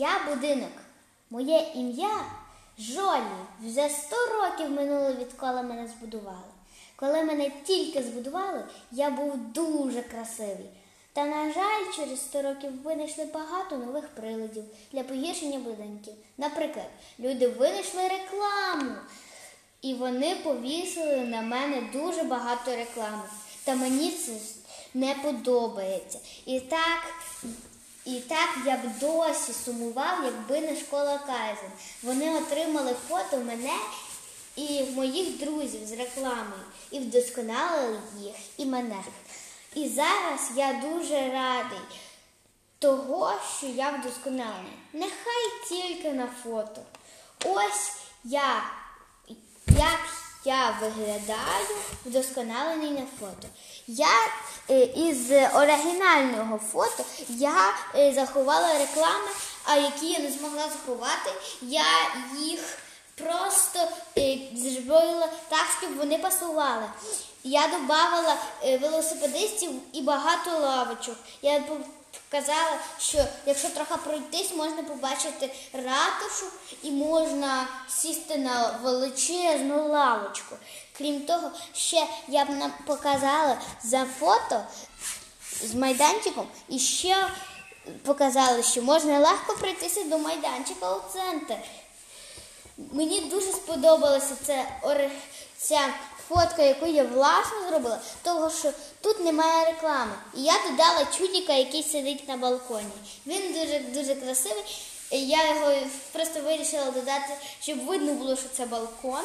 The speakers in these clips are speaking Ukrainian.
Я будинок. Моє ім'я Жолі. Вже 100 років минуло, відколи мене збудували. Коли мене тільки збудували, я був дуже красивий. Та, на жаль, через 100 років винайшли багато нових приладів для погіршення будинків. Наприклад, люди винайшли рекламу, і вони повісили на мене дуже багато реклами. Та мені це не подобається. І так, і так я б досі сумував, якби не школа Кайзен. Вони отримали фото мене і моїх друзів з рекламою і вдосконалили їх і мене. І зараз я дуже радий того, що я вдосконалений. Нехай тільки на фото. Ось я, як я виглядаю вдосконалений на фото. Я е, із оригінального фото я е, заховала реклами, а які я не змогла заховати, я їх просто е, зробила так, щоб вони пасували. Я додавала е, велосипедистів і багато лавочок. Я показала, що якщо трохи пройтись, можна побачити ратушу і можна сісти на величезну лавочку. Крім того, ще я б нам показала за фото з майданчиком і ще показали, що можна легко пройтися до майданчика у центр. Мені дуже сподобалася ця, ця фотка, яку я власно зробила, того що тут немає реклами. І я додала чудіка, який сидить на балконі. Він дуже дуже красивий. Я його просто вирішила додати, щоб видно було, що це балкон.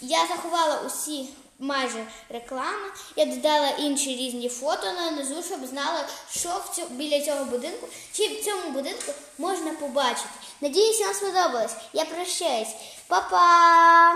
Я заховала усі майже реклама. Я додала інші різні фото на низу, щоб знала, що в цьому, біля цього будинку, чи в цьому будинку можна побачити. Надіюсь, вам сподобалось. Я прощаюсь. Па-па!